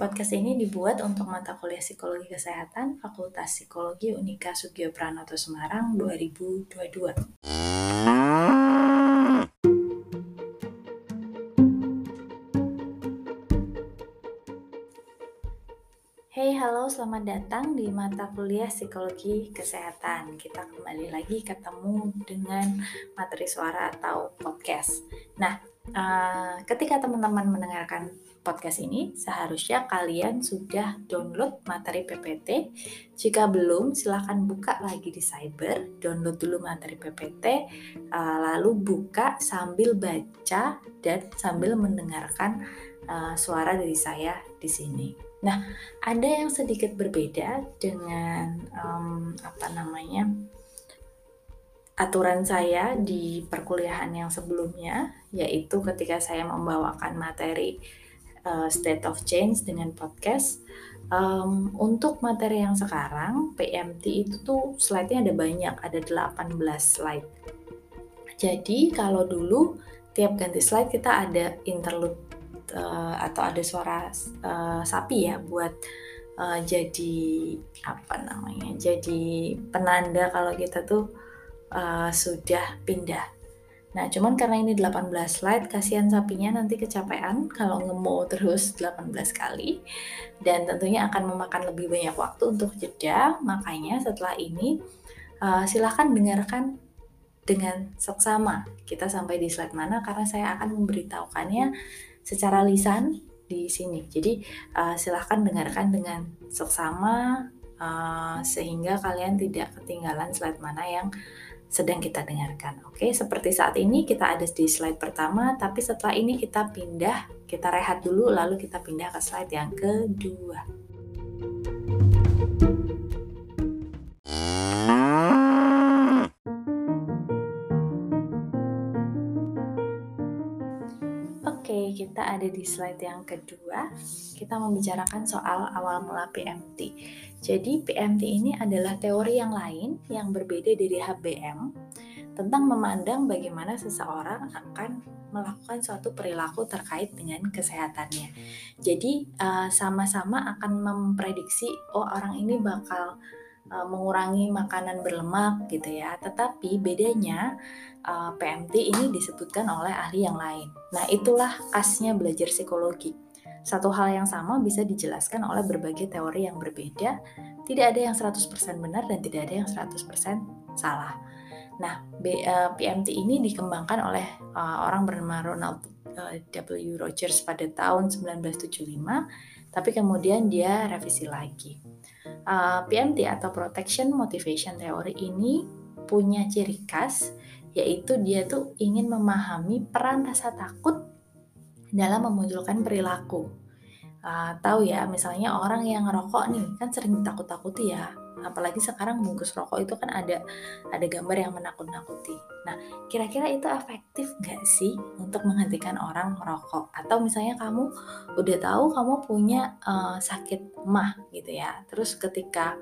Podcast ini dibuat untuk mata kuliah Psikologi Kesehatan Fakultas Psikologi Unika Sugio Pranoto Semarang 2022. Hey, halo, selamat datang di mata kuliah Psikologi Kesehatan. Kita kembali lagi ketemu dengan materi suara atau podcast. Nah, uh, ketika teman-teman mendengarkan podcast ini, seharusnya kalian sudah download materi PPT. Jika belum, silahkan buka lagi di Cyber, download dulu materi PPT, uh, lalu buka sambil baca dan sambil mendengarkan uh, suara dari saya di sini. Nah, ada yang sedikit berbeda dengan um, apa namanya aturan saya di perkuliahan yang sebelumnya, yaitu ketika saya membawakan materi uh, State of Change dengan podcast. Um, untuk materi yang sekarang, PMT itu tuh slide-nya ada banyak, ada 18 slide. Jadi kalau dulu tiap ganti slide kita ada interlude uh, atau ada suara uh, sapi ya buat uh, jadi apa namanya? Jadi penanda kalau kita tuh uh, sudah pindah Nah, cuman karena ini 18 slide, kasihan sapinya nanti kecapean kalau ngemo terus 18 kali. Dan tentunya akan memakan lebih banyak waktu untuk jeda, makanya setelah ini uh, silahkan dengarkan dengan seksama. Kita sampai di slide mana karena saya akan memberitahukannya secara lisan di sini. Jadi uh, silahkan dengarkan dengan seksama uh, sehingga kalian tidak ketinggalan slide mana yang sedang kita dengarkan. Oke, seperti saat ini kita ada di slide pertama, tapi setelah ini kita pindah, kita rehat dulu, lalu kita pindah ke slide yang kedua. Kita ada di slide yang kedua. Kita membicarakan soal awal mula PMT. Jadi, PMT ini adalah teori yang lain yang berbeda dari HBM tentang memandang bagaimana seseorang akan melakukan suatu perilaku terkait dengan kesehatannya. Jadi, eh, sama-sama akan memprediksi, oh orang ini bakal uh, mengurangi makanan berlemak gitu ya. Tetapi bedanya uh, PMT ini disebutkan oleh ahli yang lain. Nah, itulah khasnya belajar psikologi. Satu hal yang sama bisa dijelaskan oleh berbagai teori yang berbeda. Tidak ada yang 100% benar dan tidak ada yang 100% salah. Nah, uh, PMT ini dikembangkan oleh orang bernama Ronald W. Rogers pada tahun 1975, tapi kemudian dia revisi lagi uh, PMT atau Protection Motivation Theory ini punya ciri khas yaitu dia tuh ingin memahami peran rasa takut dalam memunculkan perilaku. Uh, tahu ya, misalnya orang yang ngerokok nih kan sering takut-takuti ya apalagi sekarang bungkus rokok itu kan ada ada gambar yang menakut-nakuti. Nah, kira-kira itu efektif nggak sih untuk menghentikan orang merokok? Atau misalnya kamu udah tahu kamu punya uh, sakit mah gitu ya, terus ketika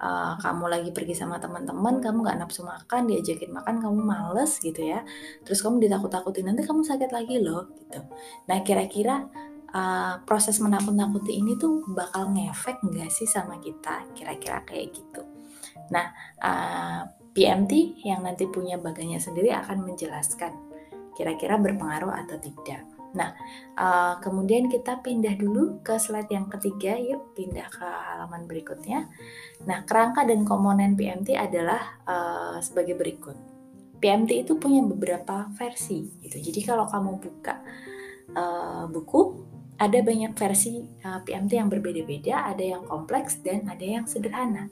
uh, kamu lagi pergi sama teman-teman, kamu nggak nafsu makan, diajakin makan, kamu males gitu ya, terus kamu ditakut-takutin nanti kamu sakit lagi loh gitu. Nah, kira-kira uh, proses menakut-nakuti ini tuh bakal ngefek nggak sih sama kita kira-kira kayak gitu nah uh, eh, PMT yang nanti punya baganya sendiri akan menjelaskan kira-kira berpengaruh atau tidak Nah, uh, kemudian kita pindah dulu ke slide yang ketiga, yuk pindah ke halaman berikutnya. Nah, kerangka dan komponen PMT adalah uh, sebagai berikut. PMT itu punya beberapa versi, gitu. Jadi kalau kamu buka uh, buku, ada banyak versi uh, eh, PMT yang berbeda-beda, ada yang kompleks dan ada yang sederhana.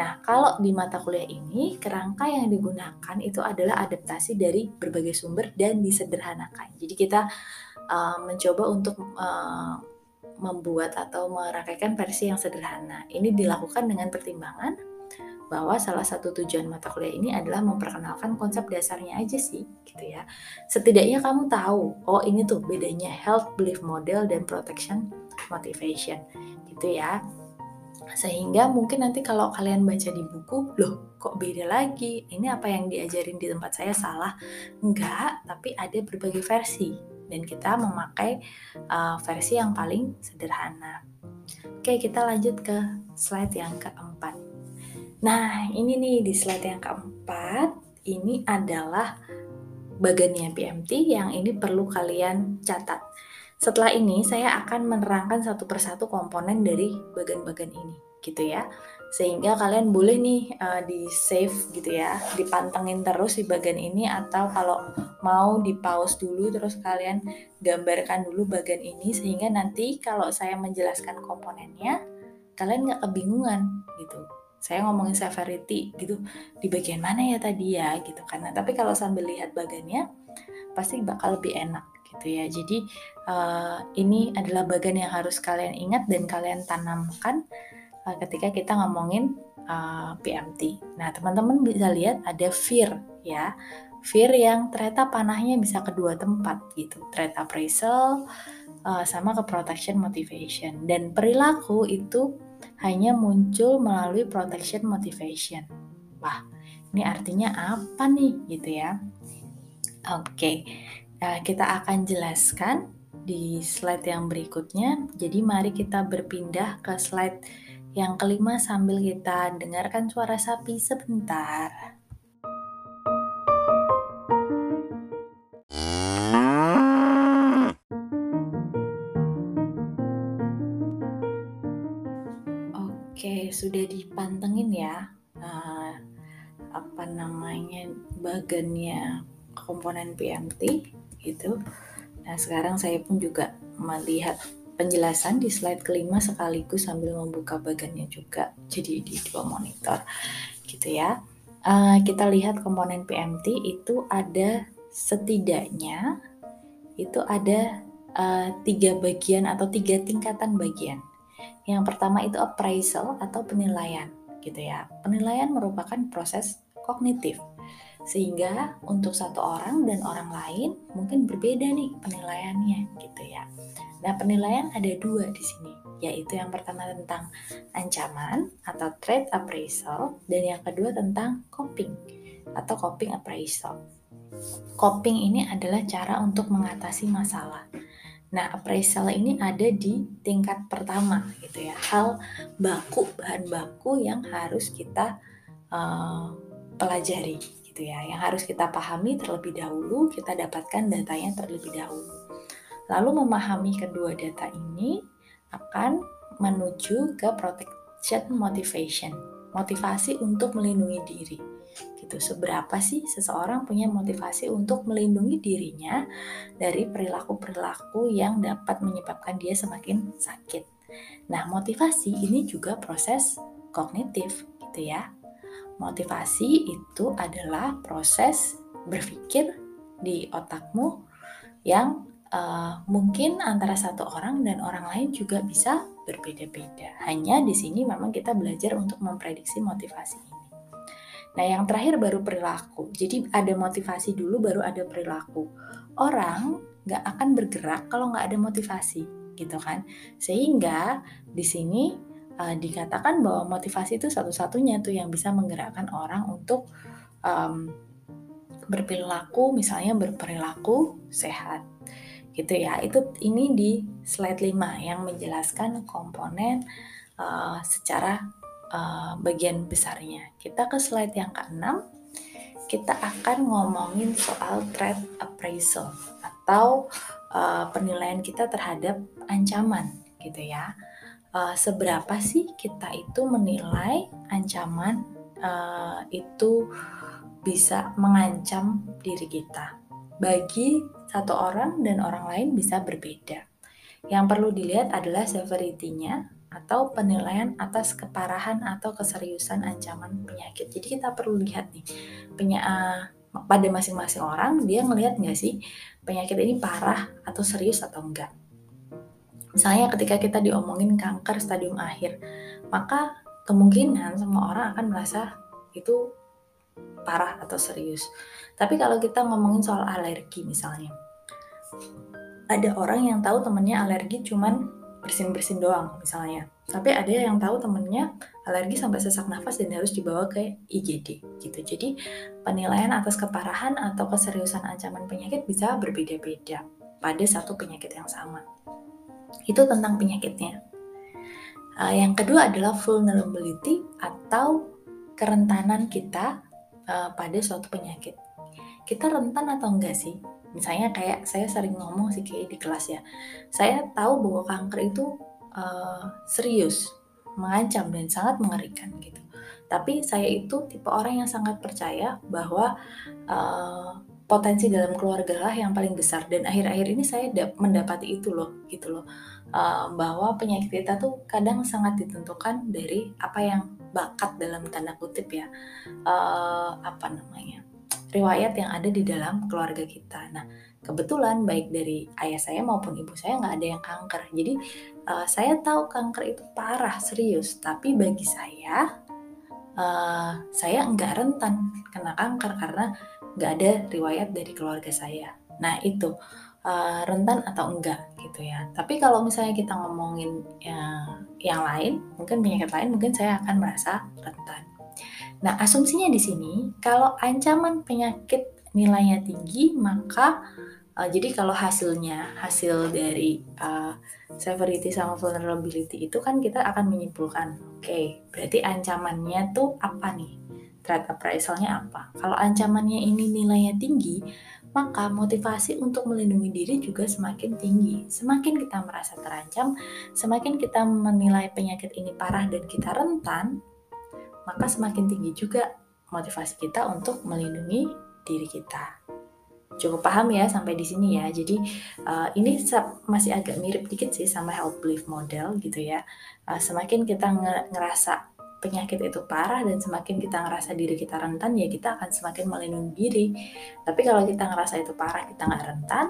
Nah, kalau di mata kuliah ini, kerangka yang digunakan itu adalah adaptasi dari berbagai sumber dan disederhanakan. Jadi kita uh, mencoba untuk uh, membuat atau merakaikan versi yang sederhana. Ini dilakukan dengan pertimbangan bahwa salah satu tujuan mata kuliah ini adalah memperkenalkan konsep dasarnya aja sih gitu ya. Setidaknya kamu tahu, oh ini tuh bedanya health belief model dan protection motivation gitu ya. Sehingga mungkin nanti kalau kalian baca di buku, loh kok beda lagi? Ini apa yang diajarin di tempat saya salah? Enggak, tapi ada berbagai versi dan kita memakai uh, versi yang paling sederhana. Oke, kita lanjut ke slide yang keempat. Nah, ini nih di slide yang keempat, ini adalah bagannya PMT yang ini perlu kalian catat. Setelah ini saya akan menerangkan satu persatu komponen dari bagan-bagan ini, gitu ya sehingga kalian boleh nih uh, di save gitu ya dipantengin terus di bagian ini atau kalau mau di pause dulu terus kalian gambarkan dulu bagian ini sehingga nanti kalau saya menjelaskan komponennya kalian nggak kebingungan gitu saya ngomongin severity gitu di bagian mana ya tadi ya gitu karena tapi kalau sambil lihat bagiannya pasti bakal lebih enak gitu ya jadi uh, ini adalah bagian yang harus kalian ingat dan kalian tanamkan uh, ketika kita ngomongin uh, eh, PMT. Nah, teman-teman bisa lihat ada fear ya. Fear yang ternyata panahnya bisa kedua tempat gitu. Threat appraisal uh, sama ke protection motivation. Dan perilaku itu hanya muncul melalui protection motivation. Wah, ini artinya apa nih gitu ya? Oke, uh, kita akan jelaskan di slide yang berikutnya. Jadi mari kita berpindah ke slide yang kelima sambil kita dengarkan suara sapi sebentar. Sudah dipantengin ya. Uh, apa namanya bagannya komponen PMT gitu. Nah, sekarang saya pun juga melihat penjelasan di slide kelima sekaligus sambil membuka bagannya juga jadi di dua monitor gitu ya uh, kita lihat komponen PMT itu ada setidaknya itu ada uh, tiga bagian atau tiga tingkatan bagian yang pertama itu appraisal atau penilaian gitu ya penilaian merupakan proses kognitif sehingga untuk satu orang dan orang lain mungkin berbeda nih penilaiannya gitu ya Nah, penilaian ada dua di sini, yaitu yang pertama tentang ancaman atau threat appraisal, dan yang kedua tentang coping atau coping appraisal. Coping ini adalah cara untuk mengatasi masalah. Nah, appraisal ini ada di tingkat pertama, gitu ya. Hal baku, bahan baku yang harus kita uh, pelajari, gitu ya. Yang harus kita pahami terlebih dahulu, kita dapatkan datanya terlebih dahulu. Lalu memahami kedua data ini akan menuju ke protection motivation, motivasi untuk melindungi diri. Gitu. Seberapa sih seseorang punya motivasi untuk melindungi dirinya dari perilaku-perilaku yang dapat menyebabkan dia semakin sakit. Nah, motivasi ini juga proses kognitif gitu ya. Motivasi itu adalah proses berpikir di otakmu yang uh, mungkin antara satu orang dan orang lain juga bisa berbeda-beda. Hanya di sini memang kita belajar untuk memprediksi motivasi ini. Nah, yang terakhir baru perilaku. Jadi ada motivasi dulu, baru ada perilaku. Orang nggak akan bergerak kalau nggak ada motivasi, gitu kan? Sehingga di sini uh, dikatakan bahwa motivasi itu satu-satunya tuh yang bisa menggerakkan orang untuk um, berperilaku, misalnya berperilaku sehat gitu ya itu ini di slide 5 yang menjelaskan komponen uh, secara uh, bagian besarnya. Kita ke slide yang keenam. Kita akan ngomongin soal threat appraisal atau uh, penilaian kita terhadap ancaman gitu ya. Uh, seberapa sih kita itu menilai ancaman uh, itu bisa mengancam diri kita? Bagi satu orang dan orang lain bisa berbeda. Yang perlu dilihat adalah severity-nya atau penilaian atas keparahan atau keseriusan ancaman penyakit. Jadi kita perlu lihat nih, penya, uh, pada masing-masing orang dia ngelihat nggak sih penyakit ini parah atau serius atau enggak. Misalnya ketika kita diomongin kanker stadium akhir, maka kemungkinan semua orang akan merasa itu parah atau serius. Tapi kalau kita ngomongin soal alergi misalnya, ada orang yang tahu temennya alergi cuman bersin-bersin doang misalnya. Tapi ada yang tahu temennya alergi sampai sesak nafas dan harus dibawa ke IGD gitu. Jadi penilaian atas keparahan atau keseriusan ancaman penyakit bisa berbeda-beda pada satu penyakit yang sama. Itu tentang penyakitnya. Uh, yang kedua adalah vulnerability atau kerentanan kita uh, pada suatu penyakit. Kita rentan atau enggak sih? Misalnya kayak saya sering ngomong sih kayak di kelas ya. Saya tahu bahwa kanker itu uh, serius, mengancam dan sangat mengerikan gitu. Tapi saya itu tipe orang yang sangat percaya bahwa uh, potensi dalam keluarga lah yang paling besar dan akhir-akhir ini saya mendapati itu loh gitu loh uh, bahwa penyakit kita tuh kadang sangat ditentukan dari apa yang bakat dalam tanda kutip ya uh, apa namanya riwayat yang ada di dalam keluarga kita. Nah kebetulan baik dari ayah saya maupun ibu saya nggak ada yang kanker. Jadi uh, saya tahu kanker itu parah serius, tapi bagi saya uh, saya nggak rentan kena kanker karena nggak ada riwayat dari keluarga saya. Nah itu uh, rentan atau enggak gitu ya. Tapi kalau misalnya kita ngomongin ya, yang lain, mungkin penyakit lain, mungkin saya akan merasa rentan. Nah, asumsinya di sini kalau ancaman penyakit nilainya tinggi, maka uh, jadi kalau hasilnya hasil dari uh, severity sama vulnerability itu kan kita akan menyimpulkan, oke, okay, berarti ancamannya tuh apa nih? Threat appraisalnya apa? Kalau ancamannya ini nilainya tinggi, maka motivasi untuk melindungi diri juga semakin tinggi. Semakin kita merasa terancam, semakin kita menilai penyakit ini parah dan kita rentan, maka semakin tinggi juga motivasi kita untuk melindungi diri kita. Cukup paham ya sampai di sini ya. Jadi uh, ini masih agak mirip dikit sih sama help belief model gitu ya. Uh, semakin kita ngerasa penyakit itu parah dan semakin kita ngerasa diri kita rentan ya kita akan semakin melindungi diri. Tapi kalau kita ngerasa itu parah kita nggak rentan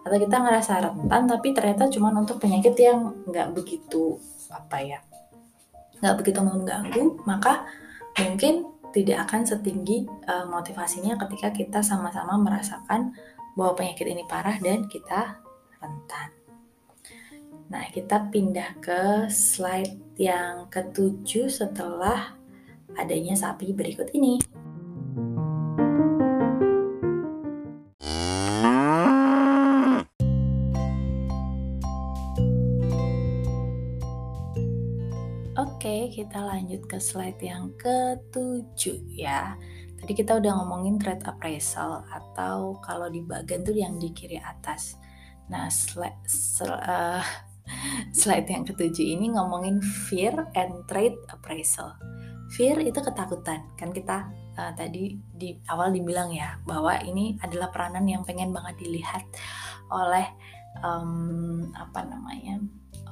atau kita ngerasa rentan tapi ternyata cuma untuk penyakit yang nggak begitu apa ya nggak begitu mengganggu, maka mungkin tidak akan setinggi uh, motivasinya ketika kita sama-sama merasakan bahwa penyakit ini parah dan kita rentan. Nah, kita pindah ke slide yang ketujuh setelah adanya sapi berikut ini. Kita lanjut ke slide yang ketujuh ya. Tadi kita udah ngomongin trade appraisal atau kalau di bagian tuh yang di kiri atas. Nah, slide, uh, slide yang ketujuh ini ngomongin fear and trade appraisal. Fear itu ketakutan, kan kita uh, tadi di awal dibilang ya bahwa ini adalah peranan yang pengen banget dilihat oleh um, apa namanya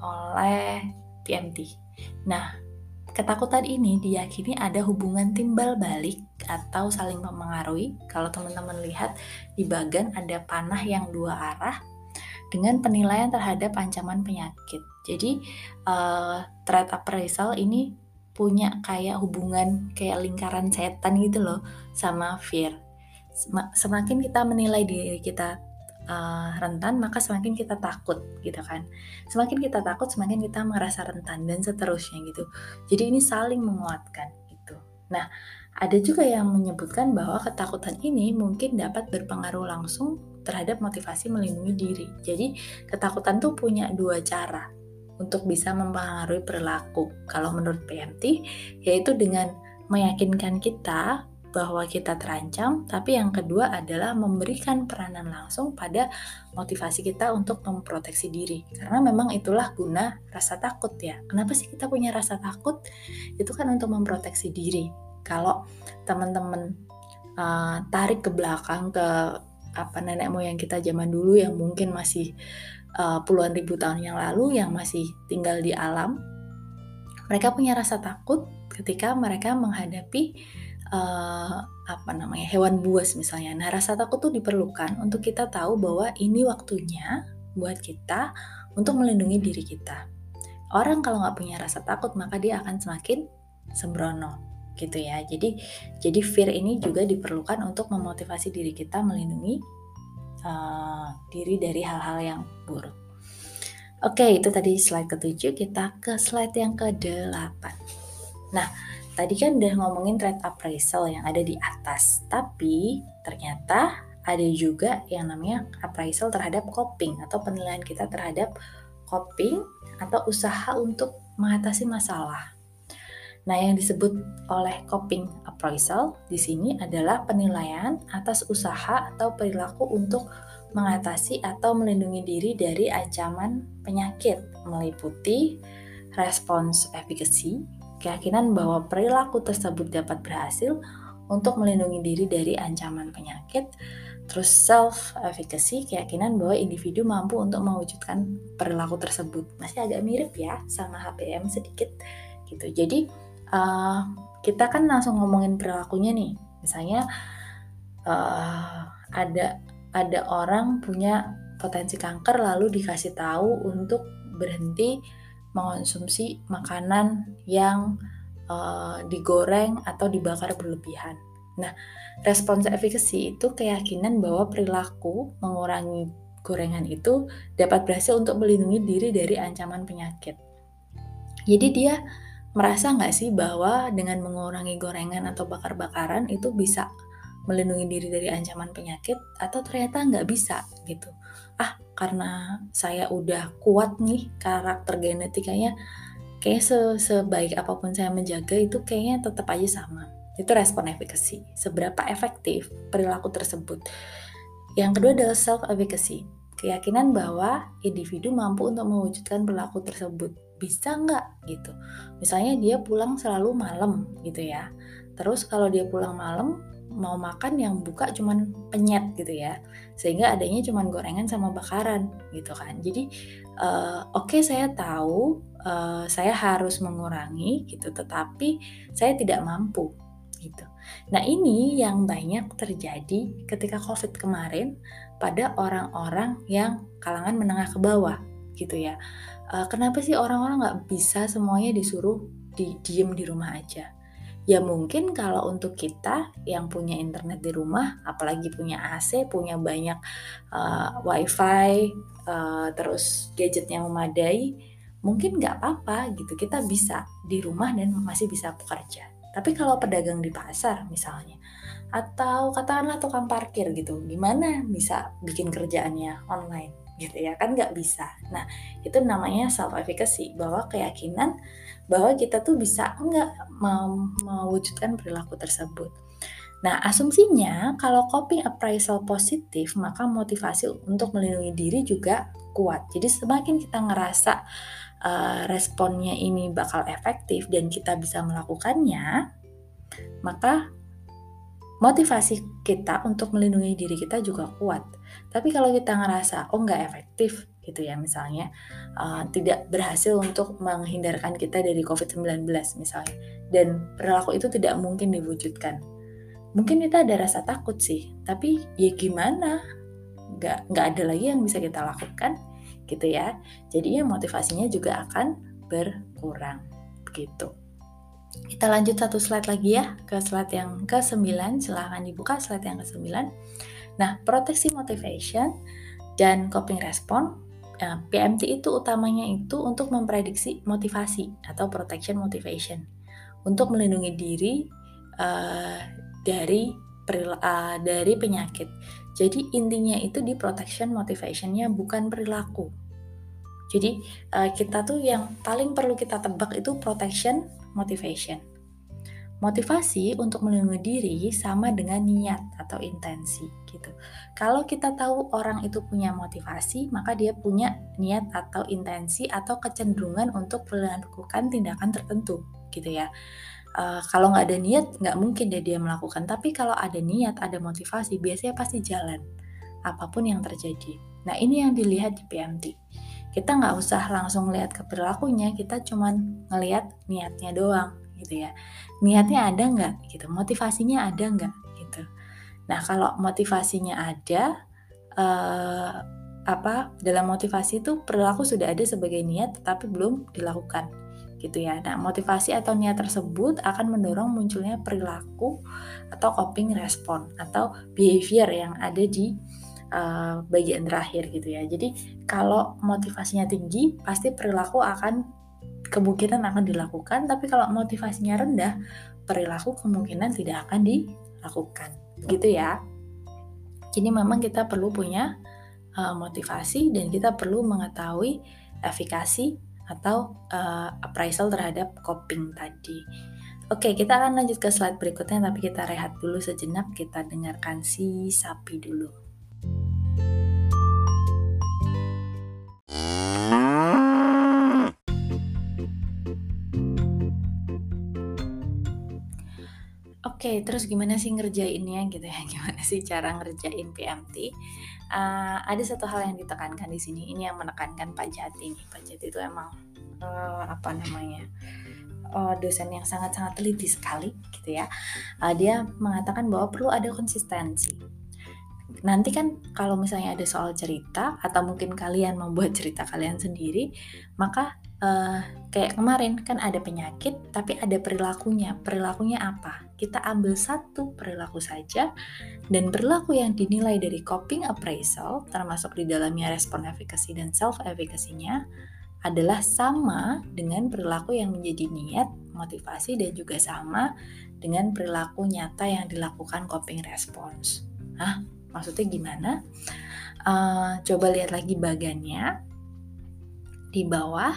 oleh PMT Nah, ketakutan ini diyakini ada hubungan timbal balik atau saling mempengaruhi. Kalau teman-teman lihat di bagan ada panah yang dua arah dengan penilaian terhadap ancaman penyakit. Jadi uh, threat appraisal ini punya kayak hubungan kayak lingkaran setan gitu loh sama fear. Semakin kita menilai diri kita uh, rentan, maka semakin kita takut gitu kan. Semakin kita takut, semakin kita merasa rentan dan seterusnya gitu. Jadi ini saling menguatkan itu. Nah, ada juga yang menyebutkan bahwa ketakutan ini mungkin dapat berpengaruh langsung terhadap motivasi melindungi diri. Jadi ketakutan tuh punya dua cara untuk bisa mempengaruhi perilaku. Kalau menurut PMT, yaitu dengan meyakinkan kita bahwa kita terancam, tapi yang kedua adalah memberikan peranan langsung pada motivasi kita untuk memproteksi diri. Karena memang itulah guna rasa takut ya. Kenapa sih kita punya rasa takut? Itu kan untuk memproteksi diri. Kalau teman-teman uh, tarik ke belakang ke apa nenek moyang kita zaman dulu yang mungkin masih uh, puluhan ribu tahun yang lalu yang masih tinggal di alam, mereka punya rasa takut ketika mereka menghadapi uh, apa namanya hewan buas misalnya. Nah rasa takut tuh diperlukan untuk kita tahu bahwa ini waktunya buat kita untuk melindungi diri kita. Orang kalau nggak punya rasa takut maka dia akan semakin sembrono gitu ya. Jadi jadi fear ini juga diperlukan untuk memotivasi diri kita melindungi uh, diri dari hal-hal yang buruk. Oke, itu tadi slide ketujuh. Kita ke slide yang ke-8. Nah, Tadi kan udah ngomongin trade appraisal yang ada di atas, tapi ternyata ada juga yang namanya appraisal terhadap coping atau penilaian kita terhadap coping atau usaha untuk mengatasi masalah. Nah, yang disebut oleh coping appraisal di sini adalah penilaian atas usaha atau perilaku untuk mengatasi atau melindungi diri dari ancaman penyakit, meliputi respons efficacy, keyakinan bahwa perilaku tersebut dapat berhasil untuk melindungi diri dari ancaman penyakit, terus self efficacy, keyakinan bahwa individu mampu untuk mewujudkan perilaku tersebut. Masih agak mirip ya sama HPM sedikit gitu. Jadi uh, kita kan langsung ngomongin perilakunya nih. Misalnya uh, ada ada orang punya potensi kanker lalu dikasih tahu untuk berhenti mengonsumsi makanan yang uh, digoreng atau dibakar berlebihan. Nah, respons efficacy itu keyakinan bahwa perilaku mengurangi gorengan itu dapat berhasil untuk melindungi diri dari ancaman penyakit. Jadi dia merasa nggak sih bahwa dengan mengurangi gorengan atau bakar-bakaran itu bisa melindungi diri dari ancaman penyakit atau ternyata nggak bisa gitu. Ah karena saya udah kuat nih karakter genetikanya kayak se sebaik apa pun saya menjaga itu kayaknya tetap aja sama. Itu respon efficacy seberapa efektif perilaku tersebut. Yang kedua adalah self efficacy keyakinan bahwa individu mampu untuk mewujudkan perilaku tersebut. Bisa nggak gitu. Misalnya dia pulang selalu malam gitu ya. Terus kalau dia pulang malam mau makan yang buka cuman penyet gitu ya. Sehingga adanya cuman gorengan sama bakaran gitu kan. Jadi uh, oke okay, saya tahu uh, saya harus mengurangi gitu tetapi saya tidak mampu gitu. Nah ini yang banyak terjadi ketika covid kemarin pada orang-orang yang kalangan menengah ke bawah gitu ya. Uh, kenapa sih orang-orang nggak bisa semuanya disuruh di diem di rumah aja ya mungkin kalau untuk kita yang punya internet di rumah apalagi punya AC punya banyak uh, wifi uh, terus gadget yang memadai mungkin nggak apa-apa gitu. Kita bisa di rumah dan masih bisa bekerja. Tapi kalau pedagang di pasar misalnya atau katakanlah tukang parkir gitu gimana bisa bikin kerjaannya online gitu ya kan nggak bisa nah itu namanya self efficacy bahwa keyakinan bahwa kita tuh bisa nggak mewujudkan perilaku tersebut Nah, asumsinya kalau coping appraisal positif, maka motivasi untuk melindungi diri juga kuat. Jadi semakin kita ngerasa uh, responnya ini bakal efektif dan kita bisa melakukannya, maka motivasi kita untuk melindungi diri kita juga kuat. Tapi kalau kita ngerasa oh nggak efektif gitu ya misalnya uh, tidak berhasil untuk menghindarkan kita dari COVID-19 misalnya dan perilaku itu tidak mungkin diwujudkan. Mungkin kita ada rasa takut sih, tapi ya gimana? Nggak, nggak ada lagi yang bisa kita lakukan gitu ya. Jadinya motivasinya juga akan berkurang begitu. Kita lanjut satu slide lagi ya, ke slide yang ke-9. Silahkan dibuka slide yang ke-9. Nah, proteksi motivation dan coping response Nah, PMT itu utamanya itu untuk memprediksi motivasi atau protection motivation untuk melindungi diri uh, dari uh, dari penyakit. Jadi intinya itu di protection motivationnya bukan perilaku. Jadi uh, kita tuh yang paling perlu kita tebak itu protection motivation. Motivasi untuk melindungi diri sama dengan niat atau intensi gitu. Kalau kita tahu orang itu punya motivasi, maka dia punya niat atau intensi atau kecenderungan untuk melakukan tindakan tertentu gitu ya. Uh, kalau nggak ada niat, nggak mungkin deh dia melakukan. Tapi kalau ada niat, ada motivasi, biasanya pasti jalan apa pun yang terjadi. Nah ini yang dilihat di PMT kita nggak usah langsung lihat ke perilakunya kita cuman ngelihat niatnya doang gitu ya niatnya ada nggak gitu motivasinya ada nggak gitu nah kalau motivasinya ada eh, apa dalam motivasi itu perilaku sudah ada sebagai niat tetapi belum dilakukan gitu ya. Nah, motivasi atau niat tersebut akan mendorong munculnya perilaku atau coping respon atau behavior yang ada di uh, bagian terakhir gitu ya. Jadi kalau motivasinya tinggi, pasti perilaku akan kemungkinan akan dilakukan, tapi kalau motivasinya rendah, perilaku kemungkinan tidak akan dilakukan. Gitu ya. Jadi memang kita perlu punya uh, motivasi dan kita perlu mengetahui efikasi atau uh, appraisal terhadap coping tadi. Oke, kita akan lanjut ke slide berikutnya, tapi kita rehat dulu sejenak, kita dengarkan si sapi dulu. Oke, terus gimana sih ngerjainnya gitu ya? Gimana sih cara ngerjain PMT? Uh, eh, ada satu hal yang ditekankan di sini. Ini yang menekankan Pak Jati nih. Pak Jati itu emang uh, apa namanya? uh, dosen yang sangat-sangat teliti sekali gitu ya uh, dia mengatakan bahwa perlu ada konsistensi nanti kan kalau misalnya ada soal cerita atau mungkin kalian membuat cerita kalian sendiri maka uh, kayak kemarin kan ada penyakit tapi ada perilakunya perilakunya apa kita ambil satu perilaku saja dan perilaku yang dinilai dari coping appraisal termasuk di dalamnya respon efficacy dan self efficacy-nya adalah sama dengan perilaku yang menjadi niat, motivasi, dan juga sama dengan perilaku nyata yang dilakukan coping response. Hah? Maksudnya gimana? Uh, coba lihat lagi bagannya. Di bawah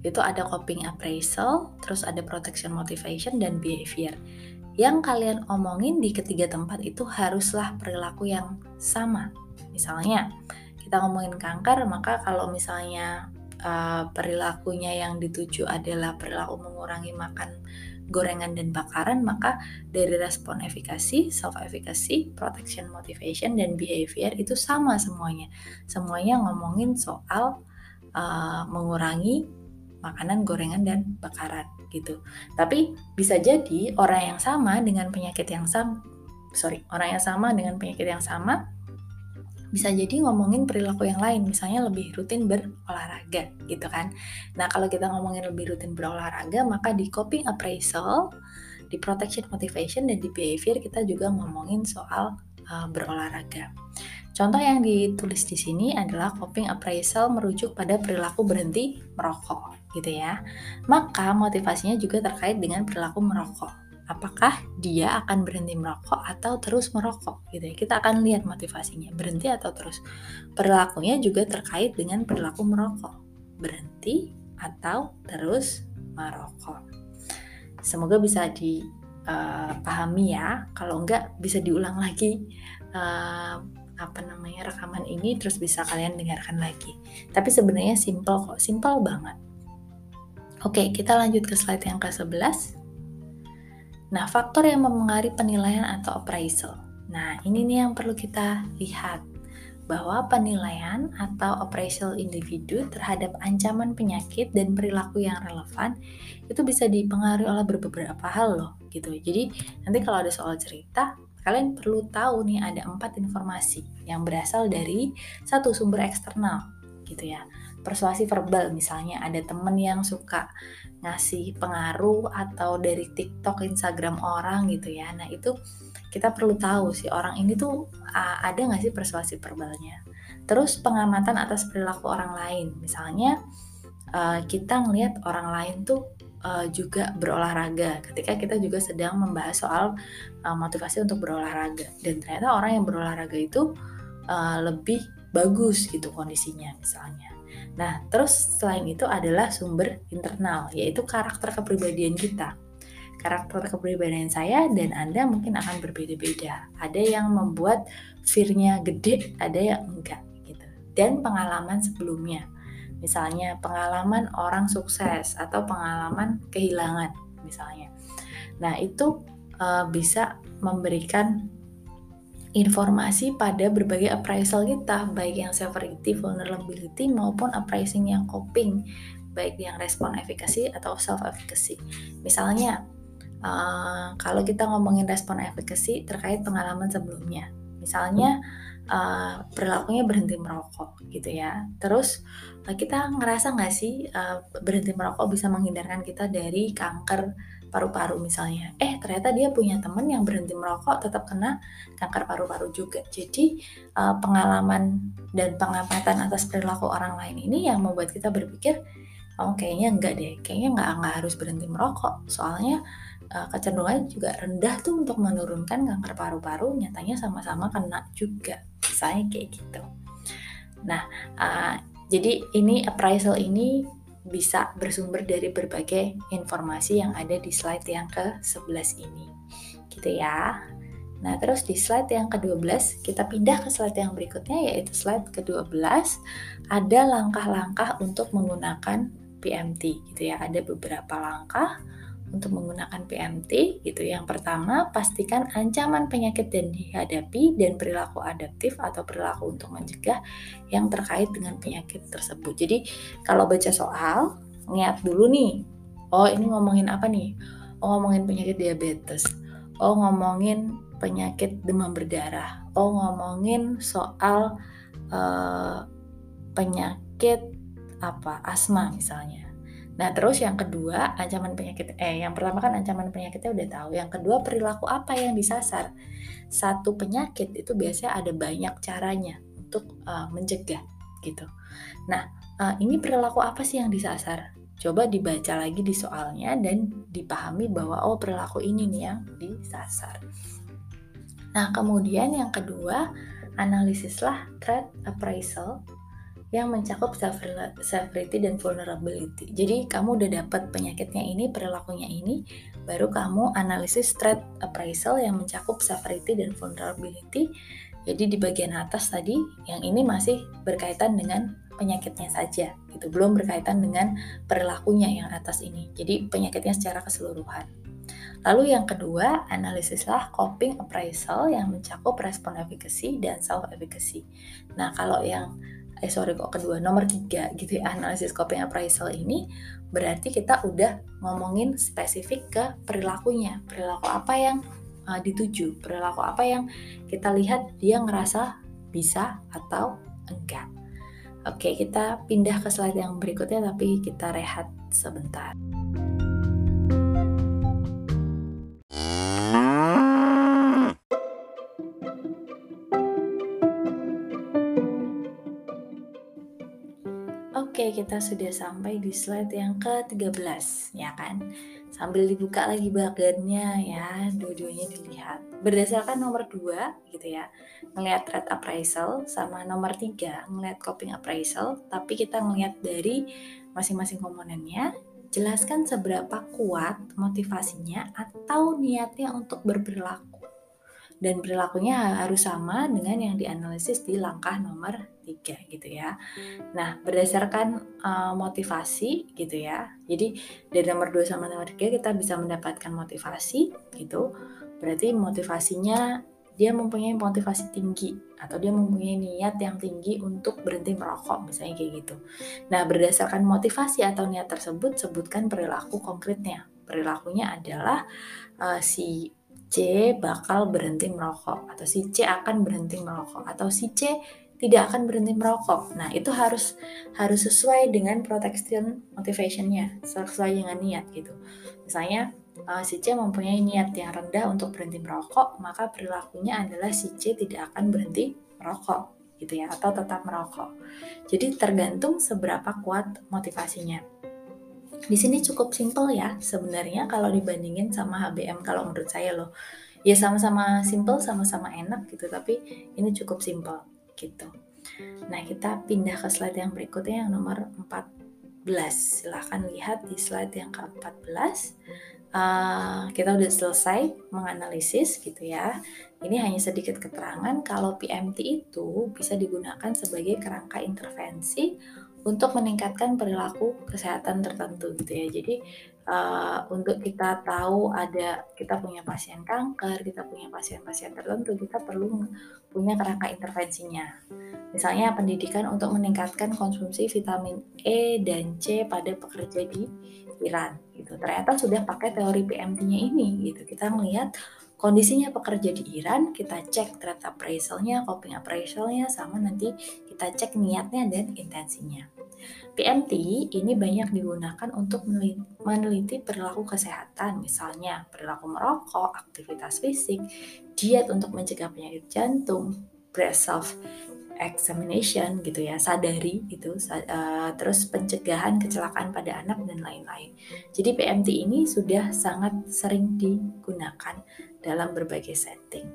itu ada coping appraisal, terus ada protection motivation, dan behavior. Yang kalian omongin di ketiga tempat itu haruslah perilaku yang sama. Misalnya, kita ngomongin kanker, maka kalau misalnya uh, perilakunya yang dituju adalah perilaku mengurangi makan gorengan dan bakaran, maka dari respon efikasi, self efficacy, protection motivation dan behavior itu sama semuanya. Semuanya ngomongin soal uh, mengurangi makanan gorengan dan bakaran gitu. Tapi bisa jadi orang yang sama dengan penyakit yang sama, sorry, orang yang sama dengan penyakit yang sama bisa jadi ngomongin perilaku yang lain, misalnya lebih rutin berolahraga gitu kan. Nah kalau kita ngomongin lebih rutin berolahraga, maka di coping appraisal, di protection motivation, dan di behavior kita juga ngomongin soal uh, berolahraga. Contoh yang ditulis di sini adalah coping appraisal merujuk pada perilaku berhenti merokok gitu ya. Maka motivasinya juga terkait dengan perilaku merokok apakah dia akan berhenti merokok atau terus merokok gitu ya. Kita akan lihat motivasinya, berhenti atau terus. Perilakunya juga terkait dengan perilaku merokok. Berhenti atau terus merokok. Semoga bisa dipahami uh, ya. Kalau enggak bisa diulang lagi uh, apa namanya rekaman ini terus bisa kalian dengarkan lagi. Tapi sebenarnya simple kok, simple banget. Oke, kita lanjut ke slide yang ke-11. Nah, faktor yang mempengaruhi penilaian atau appraisal. Nah, ini nih yang perlu kita lihat bahwa penilaian atau appraisal individu terhadap ancaman penyakit dan perilaku yang relevan itu bisa dipengaruhi oleh beberapa hal loh gitu. Jadi nanti kalau ada soal cerita, kalian perlu tahu nih ada empat informasi yang berasal dari satu sumber eksternal gitu ya persuasi verbal misalnya ada temen yang suka ngasih pengaruh atau dari TikTok, Instagram orang gitu ya. Nah itu kita perlu tahu sih orang ini tuh uh, ada nggak sih persuasi verbalnya. Terus pengamatan atas perilaku orang lain, misalnya uh, kita ngelihat orang lain tuh uh, juga berolahraga. Ketika kita juga sedang membahas soal uh, motivasi untuk berolahraga, dan ternyata orang yang berolahraga itu lebih bagus gitu kondisinya misalnya. Nah, terus selain itu adalah sumber internal, yaitu karakter kepribadian kita. Karakter kepribadian saya dan Anda mungkin akan berbeda-beda. Ada yang membuat fear-nya gede, ada yang enggak gitu. Dan pengalaman sebelumnya. Misalnya pengalaman orang sukses atau pengalaman kehilangan misalnya. Nah, itu uh, bisa memberikan informasi pada berbagai appraisal kita, baik yang severity, vulnerability, maupun appraising yang coping, baik yang respon efficacy atau self efficacy. Misalnya, uh, kalau kita ngomongin respon efficacy terkait pengalaman sebelumnya, misalnya uh, perilakunya berhenti merokok gitu ya. Terus uh, kita ngerasa nggak sih uh, berhenti merokok bisa menghindarkan kita dari kanker paru-paru misalnya. Eh ternyata dia punya temen yang berhenti merokok tetap kena kanker paru-paru juga. Jadi uh, pengalaman dan pengamatan atas perilaku orang lain ini yang membuat kita berpikir, oh kayaknya enggak deh, kayaknya enggak enggak harus berhenti merokok. Soalnya uh, kecenderungan juga rendah tuh untuk menurunkan kanker paru-paru, nyatanya sama-sama kena juga. Misalnya kayak gitu. Nah, uh, jadi ini appraisal ini bisa bersumber dari berbagai informasi yang ada di slide yang ke-11 ini. Gitu ya. Nah, terus di slide yang ke-12, kita pindah ke slide yang berikutnya, yaitu slide ke-12. Ada langkah-langkah untuk menggunakan PMT, gitu ya. Ada beberapa langkah untuk menggunakan PMT, gitu. Yang pertama, pastikan ancaman penyakit yang dihadapi dan perilaku adaptif atau perilaku untuk mencegah yang terkait dengan penyakit tersebut. Jadi, kalau baca soal, niat dulu nih. Oh, ini ngomongin apa nih? Oh, ngomongin penyakit diabetes. Oh, ngomongin penyakit demam berdarah. Oh, ngomongin soal uh, penyakit apa? Asma misalnya. Nah, terus yang kedua, ancaman penyakit eh yang pertama kan ancaman penyakitnya udah tahu. Yang kedua, perilaku apa yang disasar? Satu penyakit itu biasanya ada banyak caranya untuk uh, mencegah gitu. Nah, uh, ini perilaku apa sih yang disasar? Coba dibaca lagi di soalnya dan dipahami bahwa oh perilaku ini nih yang disasar. Nah, kemudian yang kedua, analisislah threat appraisal yang mencakup severity dan vulnerability. Jadi kamu udah dapat penyakitnya ini, perilakunya ini, baru kamu analisis threat appraisal yang mencakup severity dan vulnerability. Jadi di bagian atas tadi, yang ini masih berkaitan dengan penyakitnya saja, gitu. Belum berkaitan dengan perilakunya yang atas ini. Jadi penyakitnya secara keseluruhan. Lalu yang kedua, analisislah coping appraisal yang mencakup respon efficacy dan self efficacy. Nah, kalau yang eh sorry kok kedua nomor tiga gitu ya analisis coping appraisal ini berarti kita udah ngomongin spesifik ke perilakunya. Perilaku apa yang uh, dituju perilaku apa yang kita lihat dia ngerasa bisa atau enggak. Oke kita pindah ke slide yang berikutnya tapi kita rehat sebentar Kita sudah sampai di slide yang ke-13, ya kan? Sambil dibuka lagi bagannya ya, dua-duanya dilihat. Berdasarkan nomor 2 gitu ya, ngelihat threat appraisal sama nomor 3 ngelihat coping appraisal, tapi kita ngelihat dari masing-masing komponennya, jelaskan seberapa kuat motivasinya atau niatnya untuk berperilaku dan perilakunya harus sama dengan yang dianalisis di langkah nomor tiga gitu ya. Nah, berdasarkan uh, motivasi gitu ya. Jadi dari nomor 2 sama nomor 3 kita bisa mendapatkan motivasi gitu. Berarti motivasinya dia mempunyai motivasi tinggi atau dia mempunyai niat yang tinggi untuk berhenti merokok misalnya kayak gitu. Nah, berdasarkan motivasi atau niat tersebut sebutkan perilaku konkretnya. Perilakunya adalah uh, si C bakal berhenti merokok atau si C akan berhenti merokok atau si C tidak akan berhenti merokok. Nah, itu harus harus sesuai dengan protection motivationnya, sesuai dengan niat gitu. Misalnya uh, si C mempunyai niat yang rendah untuk berhenti merokok, maka perilakunya adalah si C tidak akan berhenti merokok gitu ya atau tetap merokok. Jadi tergantung seberapa kuat motivasinya. Di sini cukup simple ya sebenarnya kalau dibandingin sama HBM kalau menurut saya loh. Ya sama-sama simple, sama-sama enak gitu, tapi ini cukup simple gitu. Nah, kita pindah ke slide yang berikutnya yang nomor 14. Silahkan lihat di slide yang ke-14. Uh, kita udah selesai menganalisis gitu ya. Ini hanya sedikit keterangan kalau PMT itu bisa digunakan sebagai kerangka intervensi untuk meningkatkan perilaku kesehatan tertentu gitu ya. Jadi uh, untuk kita tahu ada kita punya pasien kanker, kita punya pasien-pasien tertentu, kita perlu punya kerangka intervensinya. Misalnya pendidikan untuk meningkatkan konsumsi vitamin E dan C pada pekerja di Iran gitu. Ternyata sudah pakai teori PMT-nya ini gitu. Kita melihat kondisinya pekerja di Iran, kita cek threat appraisalnya, coping appraisalnya, sama nanti kita cek niatnya dan intensinya. PMT ini banyak digunakan untuk meneliti perilaku kesehatan, misalnya perilaku merokok, aktivitas fisik, diet untuk mencegah penyakit jantung, breast self examination gitu ya, sadari itu, uh, terus pencegahan kecelakaan pada anak dan lain-lain. Jadi PMT ini sudah sangat sering digunakan dalam berbagai setting.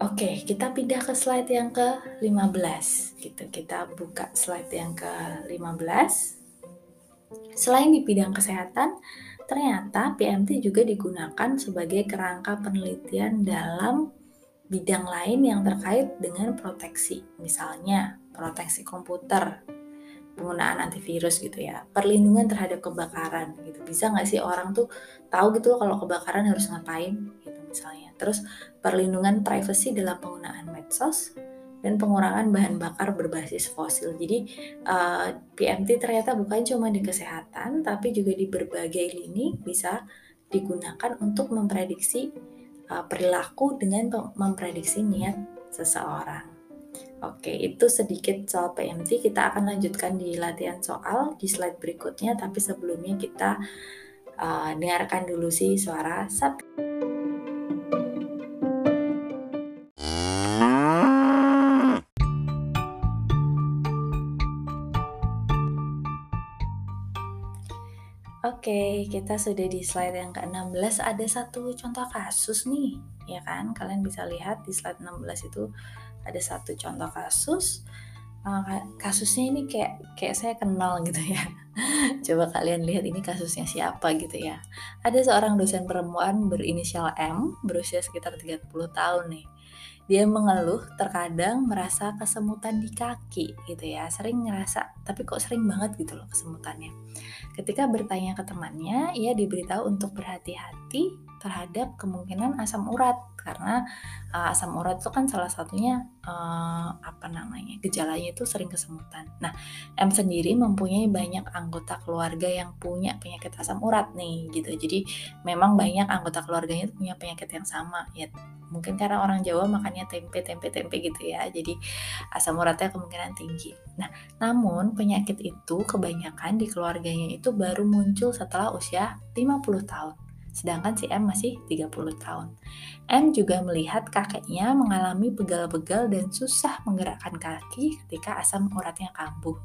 Oke, kita pindah ke slide yang ke-15 gitu. Kita buka slide yang ke-15. Selain di bidang kesehatan, ternyata PMT juga digunakan sebagai kerangka penelitian dalam bidang lain yang terkait dengan proteksi, misalnya proteksi komputer, penggunaan antivirus gitu ya, perlindungan terhadap kebakaran gitu. Bisa nggak sih orang tuh tahu gitu loh kalau kebakaran harus ngapain gitu misalnya. Terus perlindungan privasi dalam penggunaan medsos dan pengurangan bahan bakar berbasis fosil. Jadi uh, eh, PMT ternyata bukan cuma di kesehatan, tapi juga di berbagai lini bisa digunakan untuk memprediksi uh, perilaku dengan memprediksi niat seseorang. Oke, itu sedikit soal PMT. Kita akan lanjutkan di latihan soal di slide berikutnya, tapi sebelumnya kita uh, dengarkan dulu sih suara sapi. Oke, kita sudah di slide yang ke-16 ada satu contoh kasus nih, ya kan? Kalian bisa lihat di slide 16 itu ada satu contoh kasus. Uh, kasusnya ini kayak kayak saya kenal gitu ya. Coba kalian lihat ini kasusnya siapa gitu ya. Ada seorang dosen perempuan berinisial M, berusia sekitar 30 tahun nih. Dia mengeluh terkadang merasa kesemutan di kaki gitu ya, sering ngerasa, tapi kok sering banget gitu loh kesemutannya. Ketika bertanya ke temannya, ia diberitahu untuk berhati-hati terhadap kemungkinan asam urat karena uh, asam urat itu kan salah satunya uh, apa namanya gejalanya itu sering kesemutan. Nah, M sendiri mempunyai banyak anggota keluarga yang punya penyakit asam urat nih gitu. Jadi memang banyak anggota keluarganya punya penyakit yang sama ya. Mungkin karena orang Jawa makannya tempe tempe tempe gitu ya. Jadi asam uratnya kemungkinan tinggi. Nah, namun penyakit itu kebanyakan di keluarganya itu baru muncul setelah usia 50 tahun. Sedangkan si M masih 30 tahun. M juga melihat kakeknya mengalami begal-begal dan susah menggerakkan kaki ketika asam uratnya kambuh.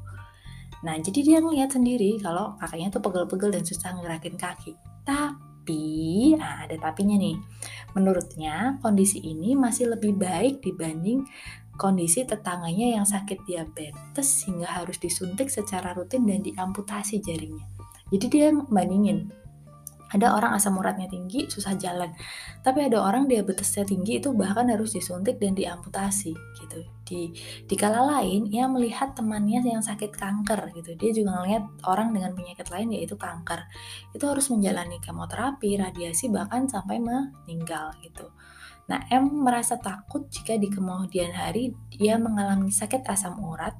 Nah, jadi dia ngeliat sendiri kalau kakeknya tuh pegel-pegel dan susah ngerakin kaki. Tapi, nah ada tapinya nih. Menurutnya, kondisi ini masih lebih baik dibanding kondisi tetangganya yang sakit diabetes sehingga harus disuntik secara rutin dan diamputasi jaringnya. Jadi dia bandingin, ada orang asam uratnya tinggi, susah jalan. Tapi ada orang diabetesnya tinggi itu bahkan harus disuntik dan diamputasi gitu. Di di kala lain ia melihat temannya yang sakit kanker gitu. Dia juga melihat orang dengan penyakit lain yaitu kanker. Itu harus menjalani kemoterapi, radiasi bahkan sampai meninggal gitu. Nah, M merasa takut jika di kemudian hari ia mengalami sakit asam urat,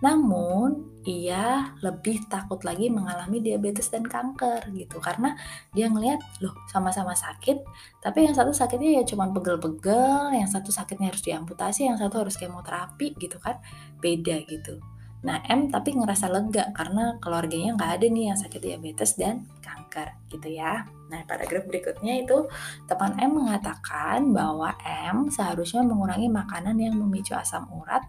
namun ia lebih takut lagi mengalami diabetes dan kanker gitu karena dia ngelihat loh sama-sama sakit, tapi yang satu sakitnya ya cuma pegel-pegel, yang satu sakitnya harus diamputasi, yang satu harus kemoterapi gitu kan, beda gitu. Nah, M tapi ngerasa lega karena keluarganya nggak ada nih yang sakit diabetes dan kanker gitu ya. Nah, paragraf berikutnya itu teman M mengatakan bahwa M seharusnya mengurangi makanan yang memicu asam urat,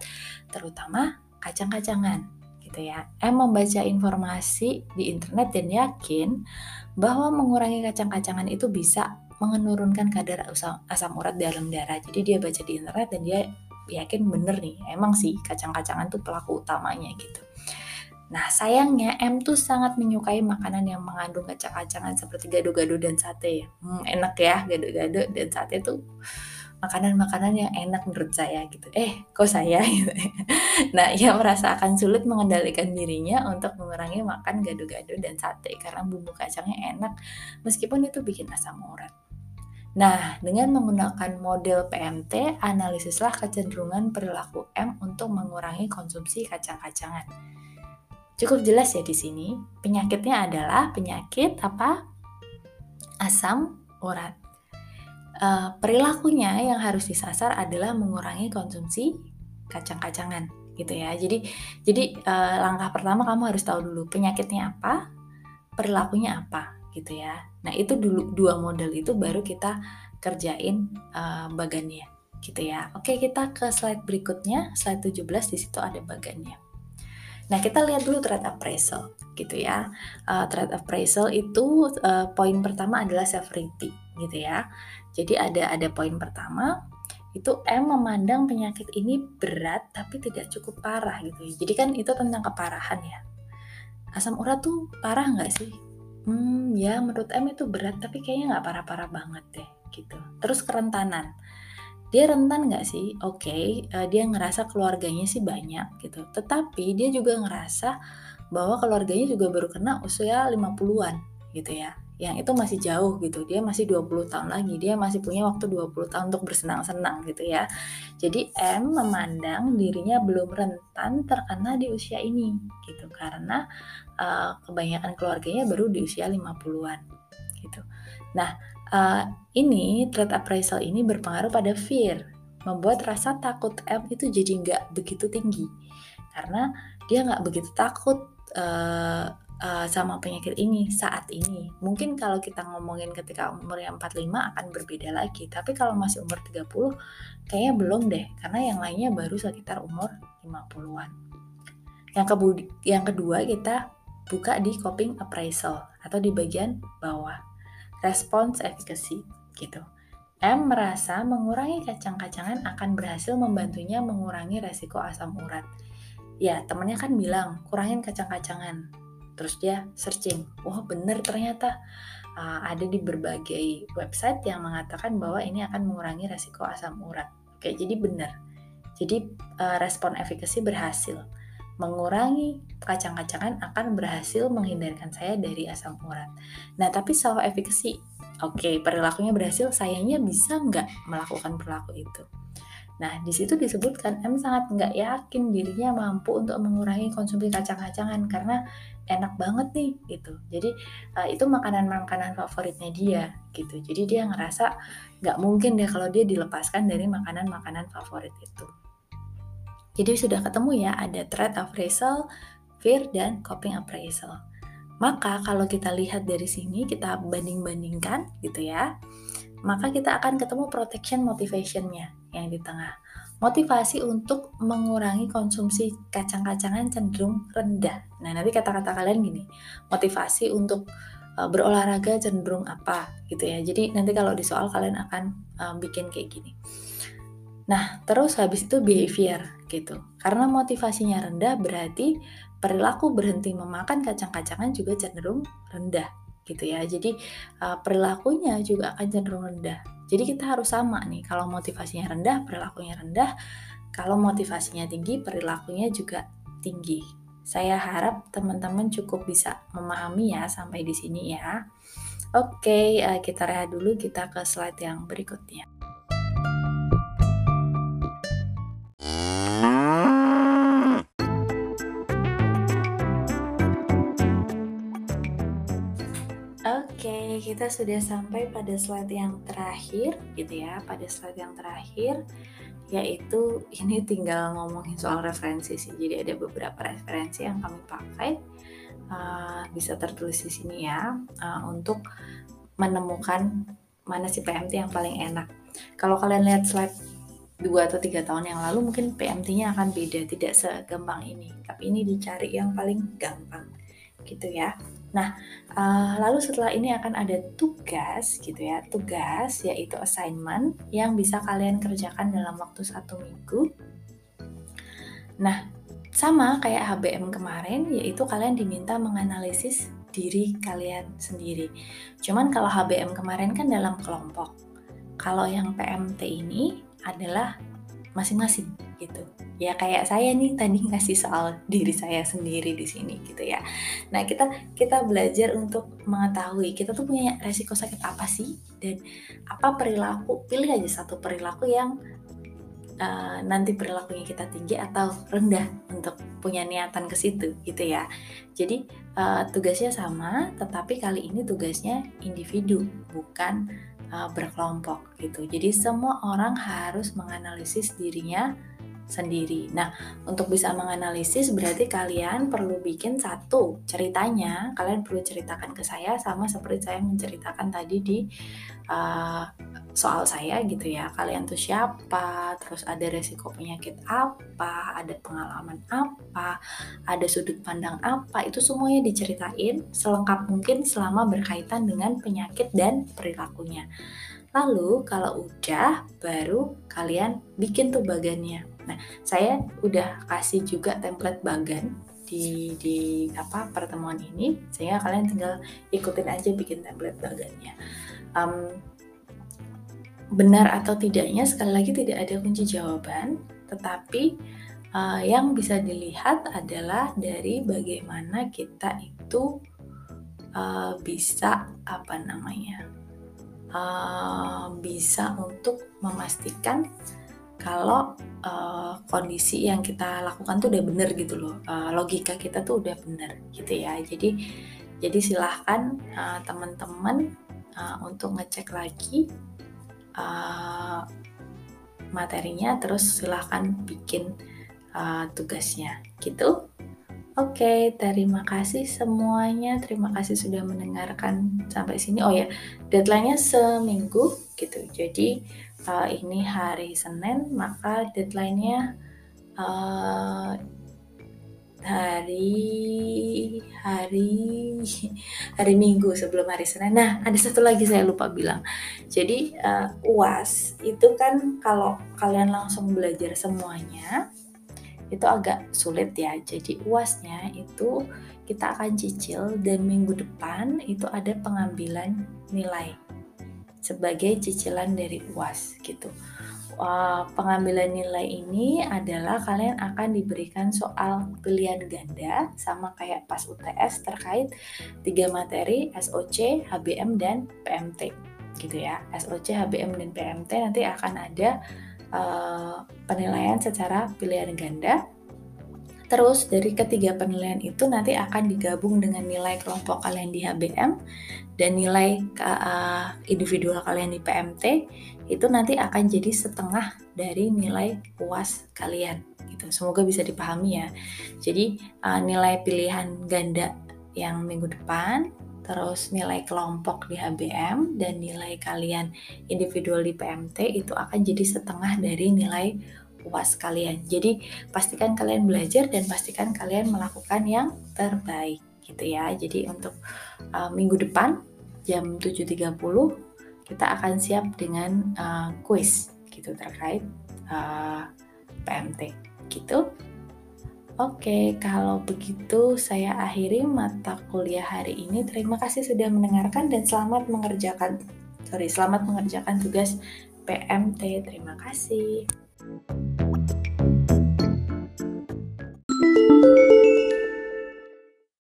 terutama kacang-kacangan gitu ya. M membaca informasi di internet dan yakin bahwa mengurangi kacang-kacangan itu bisa menurunkan kadar asam urat dalam darah. Jadi dia baca di internet dan dia yakin bener nih emang sih kacang-kacangan tuh pelaku utamanya gitu Nah sayangnya M tuh sangat menyukai makanan yang mengandung kacang-kacangan seperti gado-gado dan sate. Hmm, enak ya gado-gado dan sate tuh makanan-makanan yang enak menurut saya gitu. Eh, kok saya gitu. nah, ia merasa akan sulit mengendalikan dirinya untuk mengurangi makan gado-gado dan sate karena bumbu kacangnya enak meskipun itu bikin asam urat. Nah, dengan menggunakan model PMT, analisislah kecenderungan perilaku M untuk mengurangi konsumsi kacang-kacangan. Cukup jelas ya di sini, penyakitnya adalah penyakit apa? Asam urat. E, perilakunya yang harus disasar adalah mengurangi konsumsi kacang-kacangan, gitu ya. Jadi, jadi e, langkah pertama kamu harus tahu dulu penyakitnya apa, perilakunya apa, gitu ya. Nah, itu dulu dua model itu baru kita kerjain uh, bagannya gitu ya. Oke, kita ke slide berikutnya, slide 17 di situ ada bagannya. Nah, kita lihat dulu trade appraisal gitu ya. Uh, trade appraisal itu uh, poin pertama adalah severity gitu ya. Jadi ada ada poin pertama itu M memandang penyakit ini berat tapi tidak cukup parah gitu. ya. Jadi kan itu tentang keparahan ya asam urat tuh parah nggak sih? Hmm, ya menurut M itu berat, tapi kayaknya nggak parah-parah banget deh, gitu. Terus kerentanan, dia rentan nggak sih? Oke, okay, uh, eh, dia ngerasa keluarganya sih banyak gitu, tetapi dia juga ngerasa bahwa keluarganya juga baru kena usia 50-an gitu ya yang itu masih jauh gitu. Dia masih 20 tahun lagi. Dia masih punya waktu 20 tahun untuk bersenang-senang gitu ya. Jadi M memandang dirinya belum rentan terkena di usia ini gitu. Karena uh, kebanyakan keluarganya baru di usia 50-an gitu. Nah uh, ini threat appraisal ini berpengaruh pada fear membuat rasa takut M itu jadi nggak begitu tinggi. Karena dia nggak begitu takut uh, uh, sama penyakit ini saat ini. Mungkin kalau kita ngomongin ketika umur yang 45 akan berbeda lagi, tapi kalau masih umur 30 kayaknya belum deh karena yang lainnya baru sekitar umur 50-an. Yang, yang kedua kita buka di coping appraisal atau di bagian bawah. Response efficacy gitu. M merasa mengurangi kacang-kacangan akan berhasil membantunya mengurangi resiko asam urat. Ya, temennya kan bilang, kurangin kacang-kacangan terus dia searching wah bener ternyata uh, ada di berbagai website yang mengatakan bahwa ini akan mengurangi resiko asam urat oke jadi benar jadi uh, respon efikasi berhasil mengurangi kacang-kacangan akan berhasil menghindarkan saya dari asam urat. Nah, tapi self efficacy, oke, okay, perilakunya berhasil, sayangnya bisa nggak melakukan perilaku itu? Nah, di situ disebutkan M sangat nggak yakin dirinya mampu untuk mengurangi konsumsi kacang-kacangan karena enak banget nih gitu. Jadi uh, itu makanan-makanan favoritnya dia gitu. Jadi dia ngerasa nggak mungkin deh kalau dia dilepaskan dari makanan-makanan favorit itu. Jadi sudah ketemu ya ada threat appraisal fear dan coping appraisal. Maka kalau kita lihat dari sini kita banding-bandingkan gitu ya maka kita akan ketemu protection motivationnya yang di tengah motivasi untuk mengurangi konsumsi kacang-kacangan cenderung rendah. Nah, nanti kata-kata kalian gini, motivasi untuk uh, berolahraga cenderung apa gitu ya. Jadi nanti kalau di soal kalian akan uh, bikin kayak gini. Nah, terus habis itu behavior gitu. Karena motivasinya rendah berarti perilaku berhenti memakan kacang-kacangan juga cenderung rendah gitu ya. Jadi uh, perilakunya juga akan cenderung rendah. Jadi kita harus sama nih, kalau motivasinya rendah, perilakunya rendah. Kalau motivasinya tinggi, perilakunya juga tinggi. Saya harap teman-teman cukup bisa memahami ya sampai di sini ya. Oke, eh, kita rehat dulu, kita ke slide yang berikutnya. Kita sudah sampai pada slide yang terakhir gitu ya pada slide yang terakhir yaitu ini tinggal ngomongin soal referensi sih. Jadi ada beberapa referensi yang kami pakai uh, bisa tertulis di sini ya uh, untuk menemukan mana sih PMT yang paling enak. Kalau kalian lihat slide dua atau tiga tahun yang lalu mungkin PMT-nya akan beda tidak segampang ini. Tapi ini dicari yang paling gampang gitu ya Nah, uh, lalu setelah ini akan ada tugas gitu ya, tugas yaitu assignment yang bisa kalian kerjakan dalam waktu satu minggu. Nah, sama kayak HBM kemarin, yaitu kalian diminta menganalisis diri kalian sendiri. Cuman kalau HBM kemarin kan dalam kelompok. Kalau yang PMT ini adalah masing-masing gitu. Ya kayak saya nih tadi ngasih soal diri saya sendiri di sini gitu ya. Nah kita kita belajar untuk mengetahui kita tuh punya resiko sakit apa sih? Dan apa perilaku pilih aja satu perilaku yang uh, nanti perilakunya kita tinggi atau rendah untuk punya niatan ke situ gitu ya. Jadi uh, tugasnya sama tetapi kali ini tugasnya individu bukan uh, berkelompok gitu. Jadi semua orang harus menganalisis dirinya sendiri. Nah, untuk bisa menganalisis berarti kalian perlu bikin satu ceritanya, kalian perlu ceritakan ke saya sama seperti saya menceritakan tadi di uh, soal saya gitu ya. Kalian tuh siapa, terus ada resiko penyakit apa, ada pengalaman apa, ada sudut pandang apa, itu semuanya diceritain selengkap mungkin selama berkaitan dengan penyakit dan perilakunya. Lalu kalau udah baru kalian bikin tuh bagannya. Nah, saya udah kasih juga template bagan di di apa pertemuan ini. Sehingga kalian tinggal ikutin aja bikin template bagannya. Um, benar atau tidaknya sekali lagi tidak ada kunci jawaban. Tetapi uh, yang bisa dilihat adalah dari bagaimana kita itu uh, bisa apa namanya uh, bisa untuk memastikan kalau uh, kondisi yang kita lakukan tuh udah bener gitu loh uh, logika kita tuh udah bener gitu ya jadi jadi silahkan uh, teman-teman uh, untuk ngecek lagi uh, materinya terus silahkan bikin uh, tugasnya gitu Oke, okay, terima kasih semuanya. Terima kasih sudah mendengarkan sampai sini. Oh ya, deadline-nya seminggu gitu. Jadi uh, ini hari Senin, maka deadline-nya uh, hari hari hari Minggu sebelum hari Senin. Nah, ada satu lagi saya lupa bilang. Jadi uh, UAS itu kan kalau kalian langsung belajar semuanya itu agak sulit ya. Jadi UASnya itu kita akan cicil dan minggu depan itu ada pengambilan nilai sebagai cicilan dari UAS gitu. Uh, pengambilan nilai ini adalah kalian akan diberikan soal pilihan ganda sama kayak pas UTS terkait tiga materi SOC, HBM dan PMT gitu ya. SOC, HBM dan PMT nanti akan ada uh, penilaian secara pilihan ganda Terus dari ketiga penilaian itu nanti akan digabung dengan nilai kelompok kalian di HBM dan nilai uh, individual kalian di PMT itu nanti akan jadi setengah dari nilai UAS kalian gitu. Semoga bisa dipahami ya. Jadi uh, nilai pilihan ganda yang minggu depan terus nilai kelompok di HBM dan nilai kalian individual di PMT itu akan jadi setengah dari nilai puas kalian. Jadi pastikan kalian belajar dan pastikan kalian melakukan yang terbaik gitu ya. Jadi untuk uh, minggu depan jam 7.30 kita akan siap dengan uh, quiz gitu terkait uh, PMT gitu. Oke, kalau begitu saya akhiri mata kuliah hari ini. Terima kasih sudah mendengarkan dan selamat mengerjakan sorry, selamat mengerjakan tugas PMT. Terima kasih. Thank you